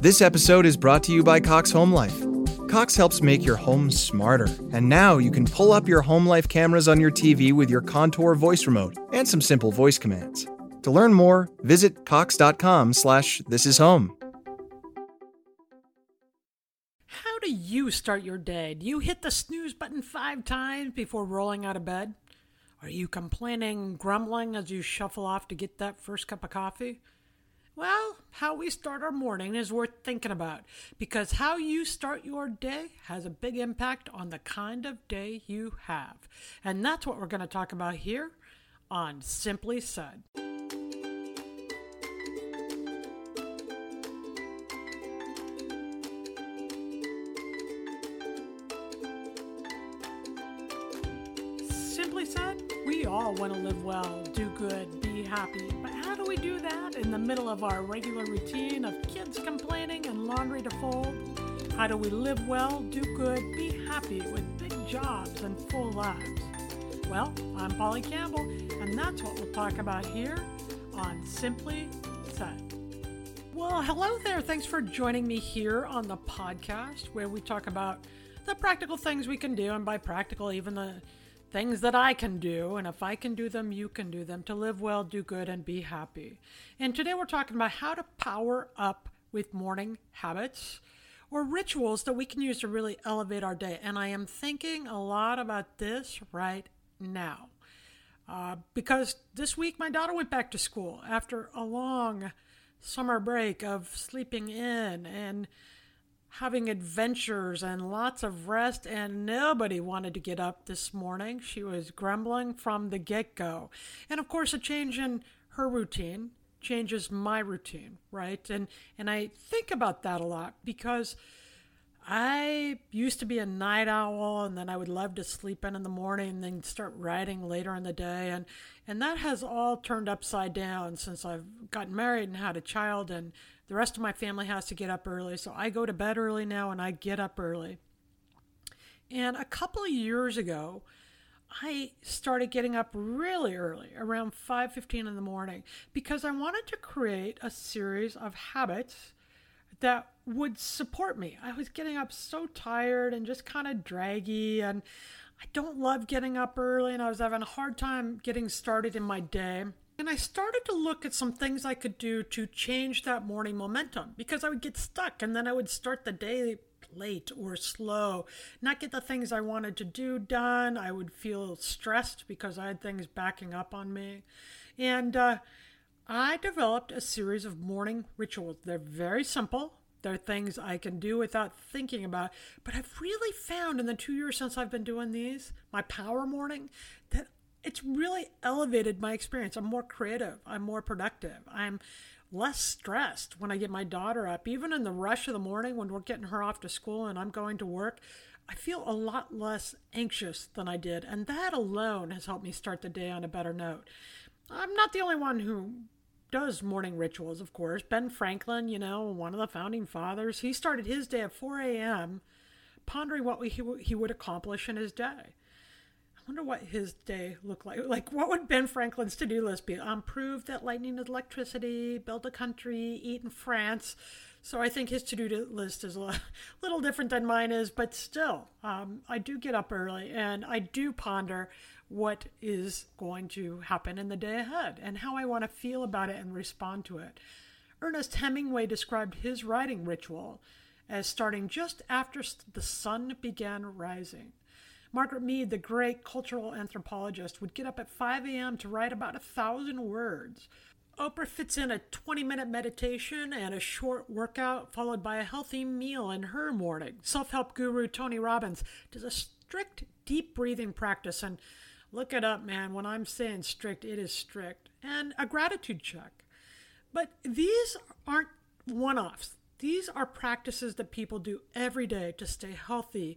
This episode is brought to you by Cox Home Life. Cox helps make your home smarter, and now you can pull up your home life cameras on your TV with your Contour voice remote and some simple voice commands. To learn more, visit cox.com slash this is home. How do you start your day? Do you hit the snooze button five times before rolling out of bed? Are you complaining, grumbling as you shuffle off to get that first cup of coffee? Well, how we start our morning is worth thinking about because how you start your day has a big impact on the kind of day you have. And that's what we're going to talk about here on Simply Said. All want to live well, do good, be happy. But how do we do that in the middle of our regular routine of kids complaining and laundry to fold? How do we live well, do good, be happy with big jobs and full lives? Well, I'm Polly Campbell, and that's what we'll talk about here on Simply Said. Well, hello there. Thanks for joining me here on the podcast where we talk about the practical things we can do, and by practical, even the things that I can do, and if I can do them, you can do them to live well, do good, and be happy. And today we're talking about how to power up with morning habits or rituals that we can use to really elevate our day. And I am thinking a lot about this right now. Uh, because this week my daughter went back to school after a long summer break of sleeping in and having adventures and lots of rest, and nobody wanted to get up this morning. She was grumbling from the get go. And of course, a change in her routine changes my routine, right? And and I think about that a lot because I used to be a night owl and then I would love to sleep in in the morning and then start writing later in the day and and that has all turned upside down since I've gotten married and had a child and the rest of my family has to get up early. So I go to bed early now and I get up early. And a couple of years ago, I started getting up really early, around 5:15 in the morning, because I wanted to create a series of habits that would support me. I was getting up so tired and just kind of draggy and I don't love getting up early and I was having a hard time getting started in my day. And I started to look at some things I could do to change that morning momentum because I would get stuck and then I would start the day late or slow, not get the things I wanted to do done. I would feel stressed because I had things backing up on me. And uh, I developed a series of morning rituals. They're very simple. They're things I can do without thinking about. But I've really found in the two years since I've been doing these, my power morning, that it's really elevated my experience. I'm more creative. I'm more productive. I'm less stressed when I get my daughter up. Even in the rush of the morning when we're getting her off to school and I'm going to work, I feel a lot less anxious than I did. And that alone has helped me start the day on a better note. I'm not the only one who does morning rituals, of course. Ben Franklin, you know, one of the founding fathers, he started his day at 4 a.m., pondering what he, he would accomplish in his day wonder what his day looked like. Like, what would Ben Franklin's to do list be? Um, prove that lightning is electricity, build a country, eat in France. So I think his to do list is a little different than mine is, but still, um, I do get up early and I do ponder what is going to happen in the day ahead and how I want to feel about it and respond to it. Ernest Hemingway described his writing ritual as starting just after the sun began rising. Margaret Mead, the great cultural anthropologist, would get up at 5 a.m. to write about a thousand words. Oprah fits in a 20 minute meditation and a short workout, followed by a healthy meal in her morning. Self help guru Tony Robbins does a strict deep breathing practice. And look it up, man. When I'm saying strict, it is strict. And a gratitude check. But these aren't one offs. These are practices that people do every day to stay healthy,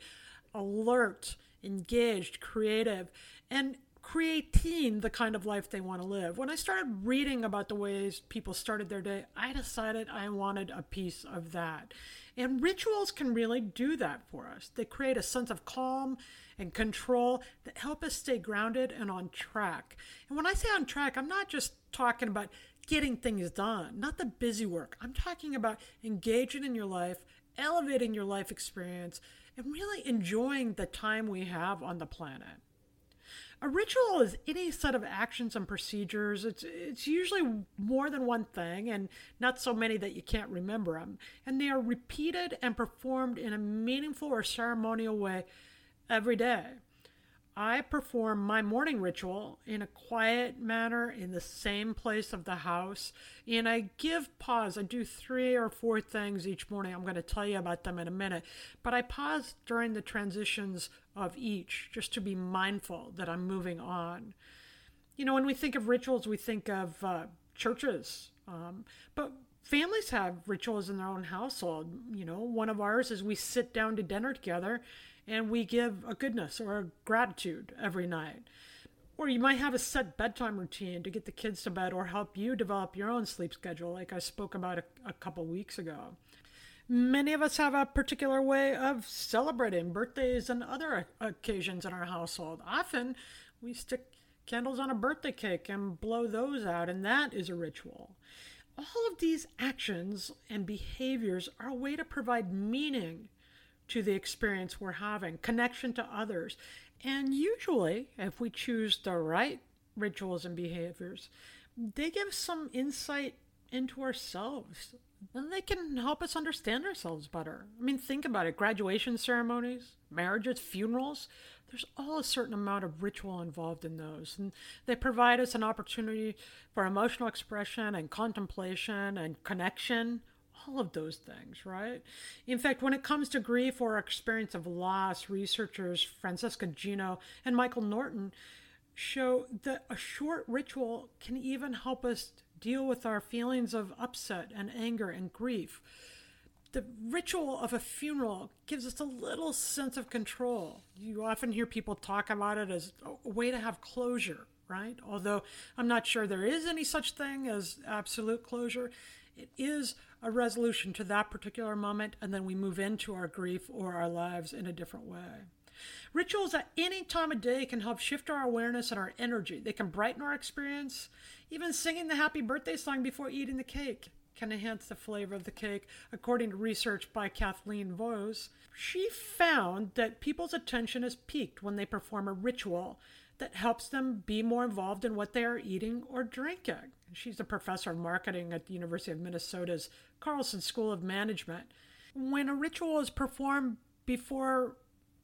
alert, engaged, creative, and creating the kind of life they want to live. When I started reading about the ways people started their day, I decided I wanted a piece of that. And rituals can really do that for us. They create a sense of calm and control that help us stay grounded and on track. And when I say on track, I'm not just talking about getting things done, not the busy work. I'm talking about engaging in your life, elevating your life experience, and really enjoying the time we have on the planet. A ritual is any set of actions and procedures. It's it's usually more than one thing and not so many that you can't remember them. And they are repeated and performed in a meaningful or ceremonial way every day. I perform my morning ritual in a quiet manner in the same place of the house, and I give pause. I do three or four things each morning. I'm going to tell you about them in a minute, but I pause during the transitions of each just to be mindful that I'm moving on. You know, when we think of rituals, we think of uh, churches, um, but families have rituals in their own household. You know, one of ours is we sit down to dinner together and we give a goodness or a gratitude every night. Or you might have a set bedtime routine to get the kids to bed or help you develop your own sleep schedule, like I spoke about a, a couple weeks ago. Many of us have a particular way of celebrating birthdays and other occasions in our household. Often we stick candles on a birthday cake and blow those out, and that is a ritual. All of these actions and behaviors are a way to provide meaning to the experience we're having, connection to others. And usually, if we choose the right rituals and behaviors, they give some insight into ourselves. And they can help us understand ourselves better. I mean, think about it graduation ceremonies, marriages, funerals. There's all a certain amount of ritual involved in those. And they provide us an opportunity for emotional expression and contemplation and connection all of those things, right? In fact, when it comes to grief or experience of loss, researchers Francesca Gino and Michael Norton show that a short ritual can even help us deal with our feelings of upset and anger and grief. The ritual of a funeral gives us a little sense of control. You often hear people talk about it as a way to have closure, right? Although I'm not sure there is any such thing as absolute closure, it is a resolution to that particular moment, and then we move into our grief or our lives in a different way. Rituals at any time of day can help shift our awareness and our energy. They can brighten our experience. Even singing the happy birthday song before eating the cake can enhance the flavor of the cake, according to research by Kathleen Vohs. She found that people's attention is piqued when they perform a ritual that helps them be more involved in what they are eating or drinking. She's a professor of marketing at the University of Minnesota's Carlson School of Management. When a ritual is performed before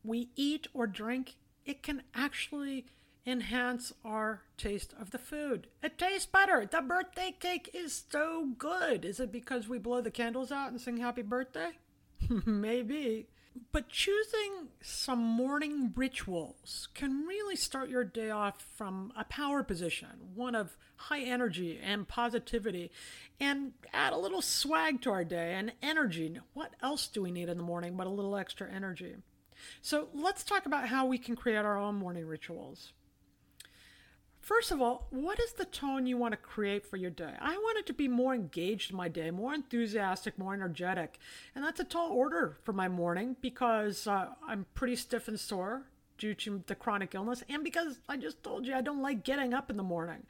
we eat or drink, it can actually enhance our taste of the food. It tastes better. The birthday cake is so good. Is it because we blow the candles out and sing happy birthday? Maybe. But choosing some morning rituals can really start your day off from a power position, one of high energy and positivity, and add a little swag to our day and energy. What else do we need in the morning but a little extra energy? So let's talk about how we can create our own morning rituals. First of all, what is the tone you want to create for your day? I want it to be more engaged in my day, more enthusiastic, more energetic. And that's a tall order for my morning because uh, I'm pretty stiff and sore due to the chronic illness and because I just told you I don't like getting up in the morning.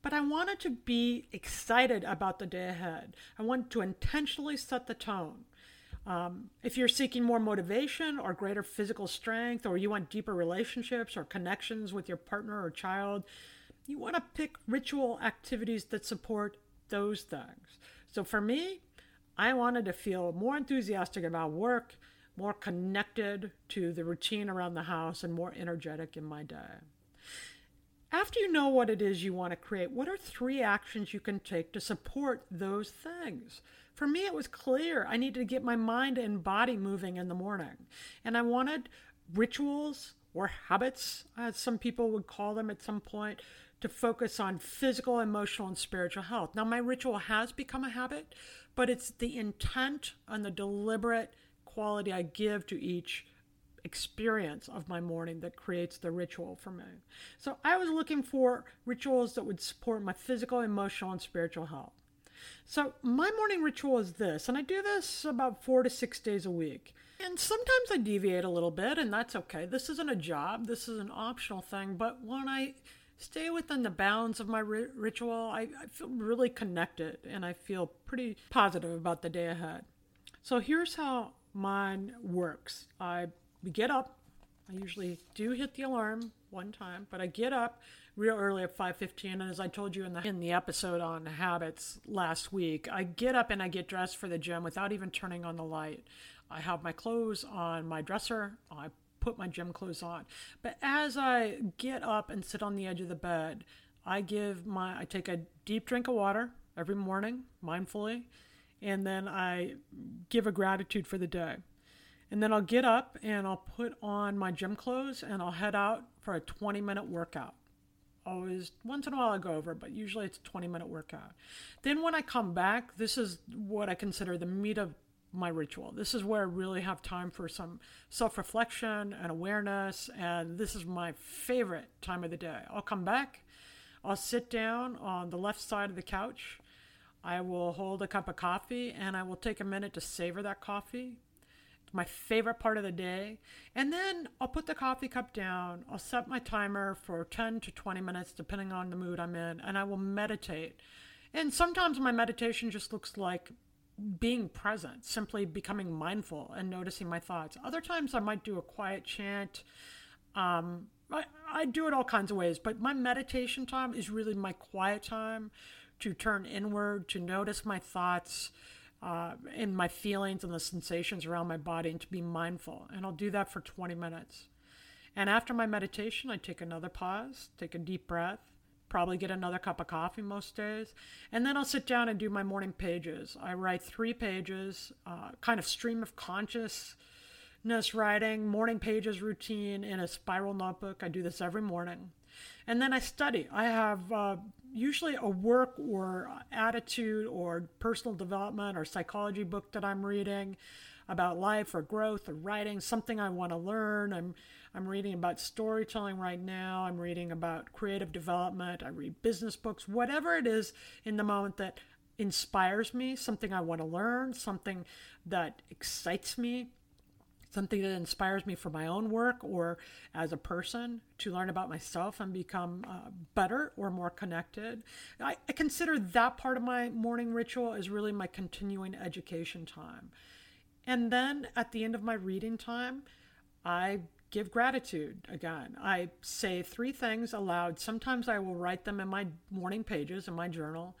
But I wanted to be excited about the day ahead. I want to intentionally set the tone. Um, if you're seeking more motivation or greater physical strength, or you want deeper relationships or connections with your partner or child, you want to pick ritual activities that support those things. So for me, I wanted to feel more enthusiastic about work, more connected to the routine around the house, and more energetic in my day. After you know what it is you want to create, what are three actions you can take to support those things? For me, it was clear I needed to get my mind and body moving in the morning. And I wanted rituals or habits, as some people would call them at some point, to focus on physical, emotional, and spiritual health. Now, my ritual has become a habit, but it's the intent and the deliberate quality I give to each experience of my morning that creates the ritual for me. So I was looking for rituals that would support my physical, emotional, and spiritual health. So my morning ritual is this, and I do this about four to six days a week. And sometimes I deviate a little bit, and that's okay. This isn't a job, this is an optional thing. But when I stay within the bounds of my ri- ritual, I, I feel really connected and I feel pretty positive about the day ahead. So here's how mine works I get up. I usually do hit the alarm one time, but I get up real early at 5:15 and as I told you in the in the episode on habits last week, I get up and I get dressed for the gym without even turning on the light. I have my clothes on my dresser. I put my gym clothes on. But as I get up and sit on the edge of the bed, I give my I take a deep drink of water every morning mindfully and then I give a gratitude for the day. And then I'll get up and I'll put on my gym clothes and I'll head out for a 20 minute workout. Always, once in a while I go over, but usually it's a 20 minute workout. Then when I come back, this is what I consider the meat of my ritual. This is where I really have time for some self reflection and awareness. And this is my favorite time of the day. I'll come back, I'll sit down on the left side of the couch. I will hold a cup of coffee and I will take a minute to savor that coffee. My favorite part of the day. And then I'll put the coffee cup down. I'll set my timer for 10 to 20 minutes, depending on the mood I'm in, and I will meditate. And sometimes my meditation just looks like being present, simply becoming mindful and noticing my thoughts. Other times I might do a quiet chant. Um, I, I do it all kinds of ways, but my meditation time is really my quiet time to turn inward, to notice my thoughts uh, and my feelings and the sensations around my body, and to be mindful. And I'll do that for 20 minutes. And after my meditation, I take another pause, take a deep breath, probably get another cup of coffee most days. And then I'll sit down and do my morning pages. I write three pages, uh, kind of stream of consciousness writing, morning pages routine in a spiral notebook. I do this every morning. And then I study. I have uh, usually a work or attitude or personal development or psychology book that I'm reading about life or growth or writing, something I want to learn. I'm I'm reading about storytelling right now. I'm reading about creative development. I read business books, whatever it is in the moment that inspires me, something I want to learn, something that excites me, something that inspires me for my own work or as a person to learn about myself and become uh, better or more connected. I, I consider that part of my morning ritual is really my continuing education time. And then at the end of my reading time, I give gratitude again. I say three things aloud. Sometimes I will write them in my morning pages in my journal,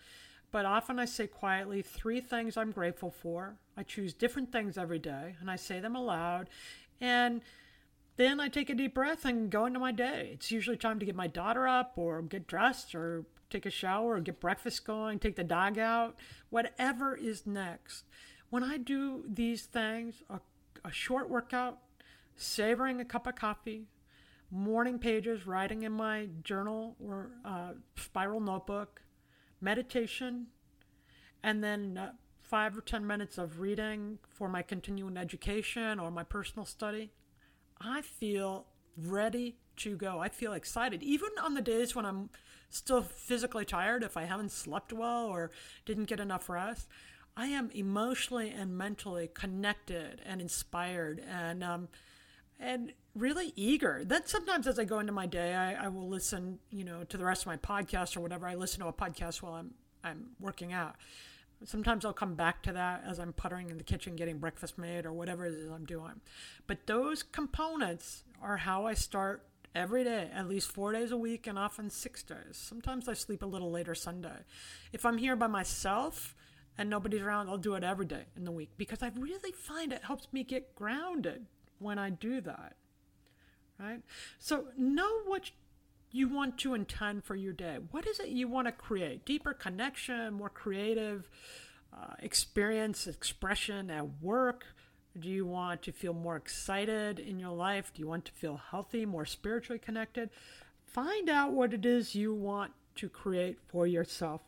but often I say quietly three things I'm grateful for. I choose different things every day and I say them aloud. And then I take a deep breath and go into my day. It's usually time to get my daughter up or get dressed or take a shower or get breakfast going, take the dog out, whatever is next. When I do these things, a, a short workout, savoring a cup of coffee, morning pages, writing in my journal or uh, spiral notebook, meditation, and then uh, five or 10 minutes of reading for my continuing education or my personal study, I feel ready to go. I feel excited. Even on the days when I'm still physically tired, if I haven't slept well or didn't get enough rest, I am emotionally and mentally connected and inspired and um, and really eager. Then sometimes as I go into my day, I, I will listen, you know, to the rest of my podcast or whatever. I listen to a podcast while I'm I'm working out. Sometimes I'll come back to that as I'm puttering in the kitchen getting breakfast made or whatever it is I'm doing. But those components are how I start every day, at least four days a week and often six days. Sometimes I sleep a little later Sunday. If I'm here by myself and nobody's around, I'll do it every day in the week because I really find it helps me get grounded when I do that. Right? So know what you want to intend for your day. What is it you want to create? Deeper connection, more creative uh, experience, expression at work, Do you want to feel more excited in your life? Do you want to feel healthy, more spiritually connected? Find out what it is you want to create for yourself.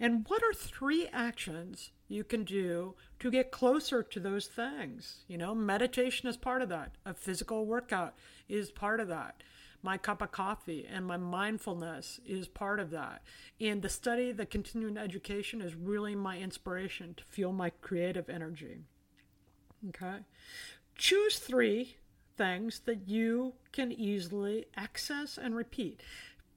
And what are three actions you can do to get closer to those things? You know, meditation is part of that, a physical workout is part of that my cup of coffee and my mindfulness is part of that. And the study, the continuing education is really my inspiration to fuel my creative energy. Okay. Choose three things that you can easily access and repeat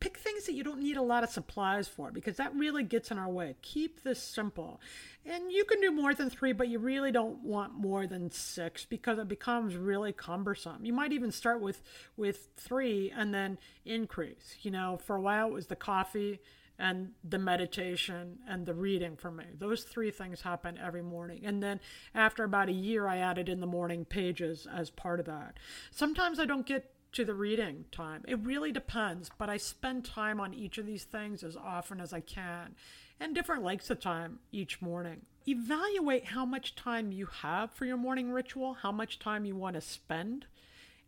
pick things that you don't need a lot of supplies for because that really gets in our way. Keep this simple. And you can do more than three, but you really don't want more than six because it becomes really cumbersome. You might even start with with three and then increase. You know, for a while it was the coffee and the meditation and the reading for me. Those three things happen every morning. And then after about a year, I added in the morning pages as part of that. Sometimes I don't get to the reading time. It really depends, but I spend time on each of these things as often as I can and different lengths of time each morning. Evaluate how much time you have for your morning ritual, how much time you want to spend,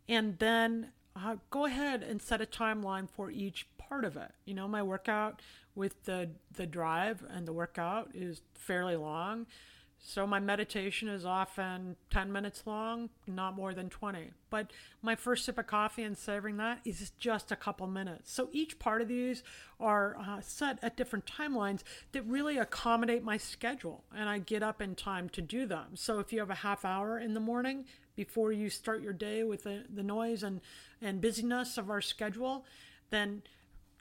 and then uh, go ahead and set a timeline for each part of it. You know, my workout with the the drive and the workout is fairly long. So my meditation is often 10 minutes long, not more than 20. But my first sip of coffee and savoring that is just a couple minutes. So each part of these are uh, set at different timelines that really accommodate my schedule and I get up in time to do them. So if you have a half hour in the morning before you start your day with the, the noise and, and busyness of our schedule, then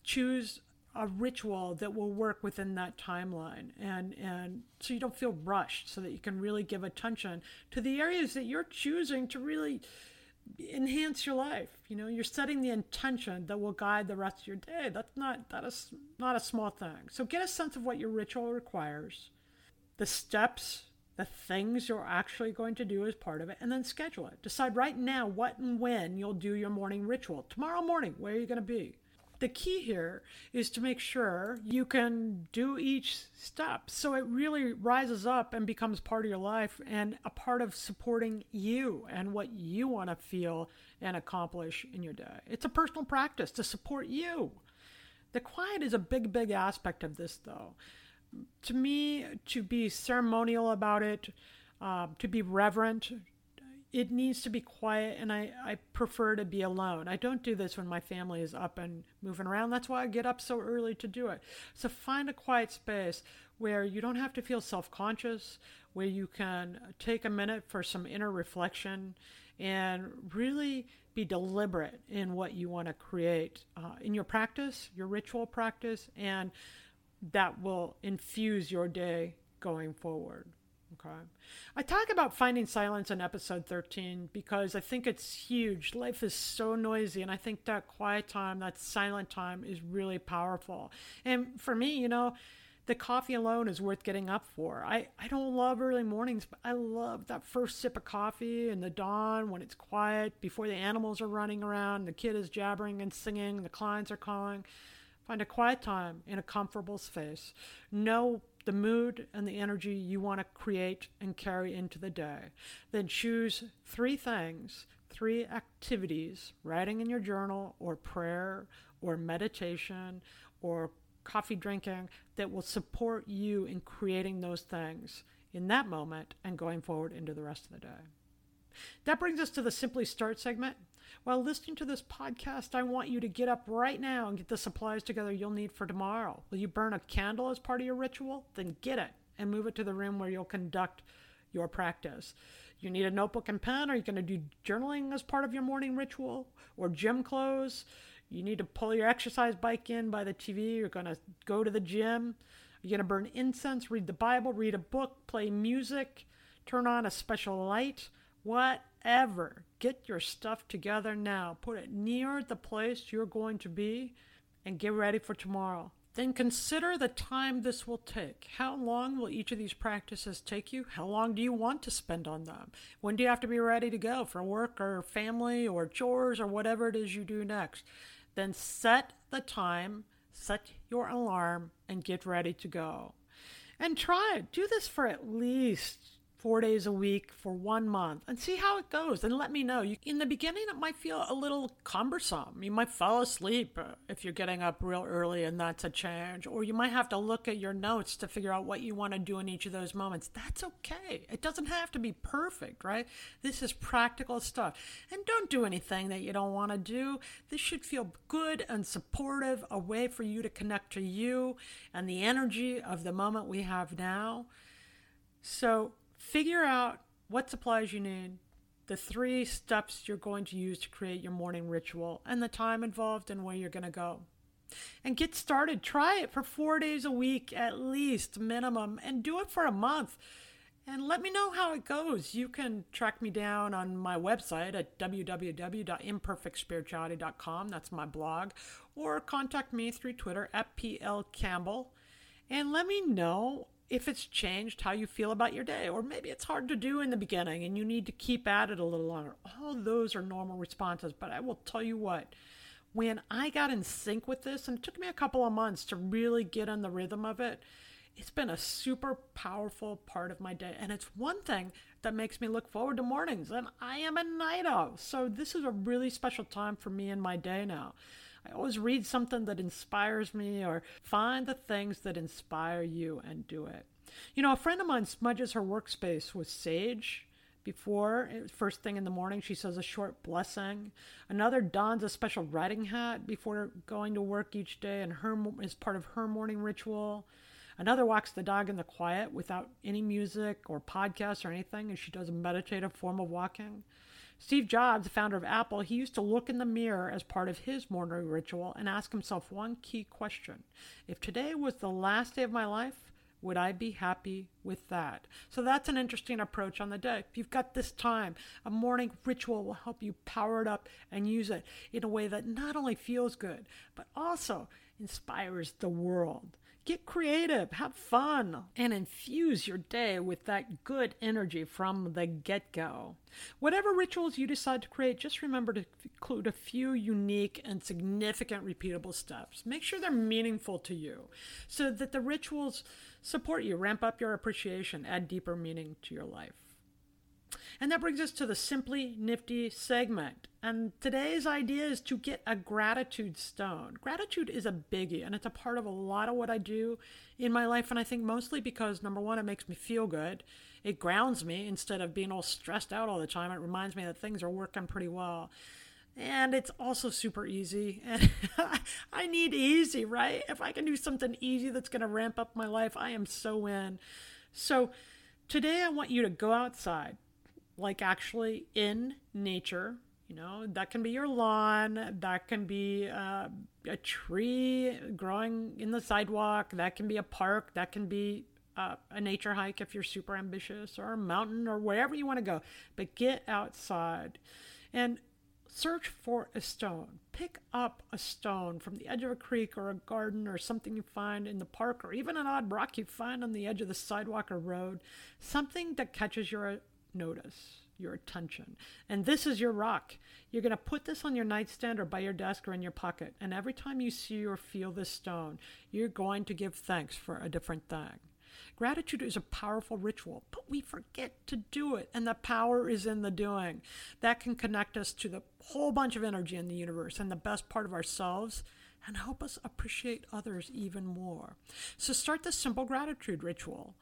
choose a ritual that will work within that timeline. And and so you don't feel rushed so that you can really give attention to the areas that you're choosing to really enhance your life. You know you're setting the intention that will guide the rest of your day. That's not that is not a small thing. So get a sense of what your ritual requires the steps the things you're actually going to do as part of it and then schedule it. Decide right now what and when you'll do your morning ritual. Tomorrow morning where are you going to be the key here is to make sure you can do each step so it really rises up and becomes part of your life and a part of supporting you and what you want to feel and accomplish in your day. It's a personal practice to support you. The quiet is a big, big aspect of this, though. To me, to be ceremonial about it, uh, to be reverent, it needs to be quiet and I, I prefer to be alone. I don't do this when my family is up and moving around. That's why I get up so early to do it. So find a quiet space where you don't have to feel self conscious, where you can take a minute for some inner reflection and really be deliberate in what you want to create uh, in your practice, your ritual practice, and that will infuse your day going forward. Okay. I talk about finding silence in episode 13 because I think it's huge. Life is so noisy, and I think that quiet time, that silent time, is really powerful. And for me, you know, the coffee alone is worth getting up for. I, I don't love early mornings, but I love that first sip of coffee in the dawn when it's quiet, before the animals are running around, the kid is jabbering and singing, the clients are calling. Find a quiet time in a comfortable space. Know the mood and the energy you want to create and carry into the day. Then choose three things, three activities, writing in your journal, or prayer, or meditation, or coffee drinking that will support you in creating those things in that moment and going forward into the rest of the day. That brings us to the Simply Start segment. While listening to this podcast, I want you to get up right now and get the supplies together you'll need for tomorrow. Will you burn a candle as part of your ritual? Then get it and move it to the room where you'll conduct your practice. You need a notebook and pen. Are you going to do journaling as part of your morning ritual or gym clothes? You need to pull your exercise bike in by the TV. You're going to go to the gym. Are You're going to burn incense, read the Bible, read a book, play music, turn on a special light. Whatever. Get your stuff together now. Put it near the place you're going to be and get ready for tomorrow. Then consider the time this will take. How long will each of these practices take you? How long do you want to spend on them? When do you have to be ready to go for work or family or chores or whatever it is you do next? Then set the time, set your alarm, and get ready to go. And try it. Do this for at least four days a week for one month and see how it goes and let me know. In the beginning, it might feel a little cumbersome. You might fall asleep uh, if you're getting up real early and that's a change, or you might have to look at your notes to figure out what you want to do in each of those moments. That's okay. It doesn't have to be perfect, right? This is practical stuff. And don't do anything that you don't want to do. This should feel good and supportive, a way for you to connect to you and the energy of the moment we have now. So, figure out what supplies you need, the three steps you're going to use to create your morning ritual, and the time involved and where you're going to go. And get started. Try it for four days a week at least, minimum, and do it for a month. And let me know how it goes. You can track me down on my website at www.imperfectspirituality.com. That's my blog. Or contact me through Twitter at PL Campbell. And let me know if it's changed how you feel about your day, or maybe it's hard to do in the beginning and you need to keep at it a little longer. All those are normal responses, but I will tell you what, when I got in sync with this, and it took me a couple of months to really get in the rhythm of it, it's been a super powerful part of my day. And it's one thing that makes me look forward to mornings. And I am a night owl. So this is a really special time for me in my day now. I always read something that inspires me or find the things that inspire you and do it. You know, a friend of mine smudges her workspace with sage before eh, first thing in the morning. She says a short blessing. Another dons a special riding hat before going to work each day and her is part of her morning ritual. Another walks the dog in the quiet without any music or podcast or anything and she does a meditative form of walking Steve Jobs, the founder of Apple, he used to look in the mirror as part of his morning ritual and ask himself one key question If today was the last day of my life, would I be happy with that? So that's an interesting approach on the day. If you've got this time, a morning ritual will help you power it up and use it in a way that not only feels good, but also inspires the world. Get creative, have fun, and infuse your day with that good energy from the get go. Whatever rituals you decide to create, just remember to include a few unique and significant repeatable steps. Make sure they're meaningful to you so that the rituals support you, ramp up your appreciation, add deeper meaning to your life. And that brings us to the Simply Nifty segment. And today's idea is to get a gratitude stone. Gratitude is a biggie, and it's a part of a lot of what I do in my life. And I think mostly because, number one, it makes me feel good. It grounds me instead of being all stressed out all the time. It reminds me that things are working pretty well. And it's also super easy. And I need easy, right? If I can do something easy that's going to ramp up my life, I am so in. So today I want you to go outside, like actually in nature. You know, that can be your lawn, that can be uh, a tree growing in the sidewalk, that can be a park, that can be uh, a nature hike if you're super ambitious, or a mountain, or wherever you want to go. But get outside and search for a stone. Pick up a stone from the edge of a creek or a garden or something you find in the park, or even an odd rock you find on the edge of the sidewalk or road. Something that catches your notice, your attention. And this is your rock. You're going to put this on your nightstand or by your desk or in your pocket. And every time you see or feel this stone, you're going to give thanks for a different thing. Gratitude is a powerful ritual, but we forget to do it, and the power is in the doing. That can connect us to the whole bunch of energy in the universe and the best part of ourselves and help us appreciate others even more. So start this simple gratitude ritual.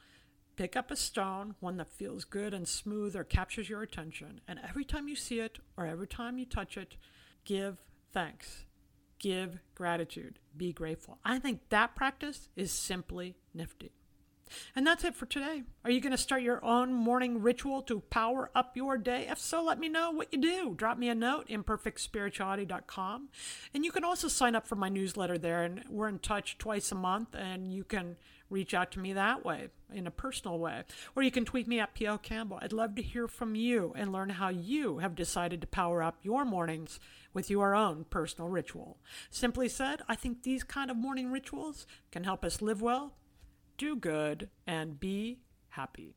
Pick up a stone, one that feels good and smooth or captures your attention, and every time you see it or every time you touch it, give thanks. Give gratitude. Be grateful. I think that practice is simply nifty. And that's it for today. Are you going to start your own morning ritual to power up your day? If so, let me know what you do. Drop me a note, imperfectspirituality.com. And you can also sign up for my newsletter there. And we're in touch twice a month, and you can reach out to me that way in a personal way. Or you can tweet me at PL Campbell. I'd love to hear from you and learn how you have decided to power up your mornings with your own personal ritual. Simply said, I think these kind of morning rituals can help us live well do good, and be happy.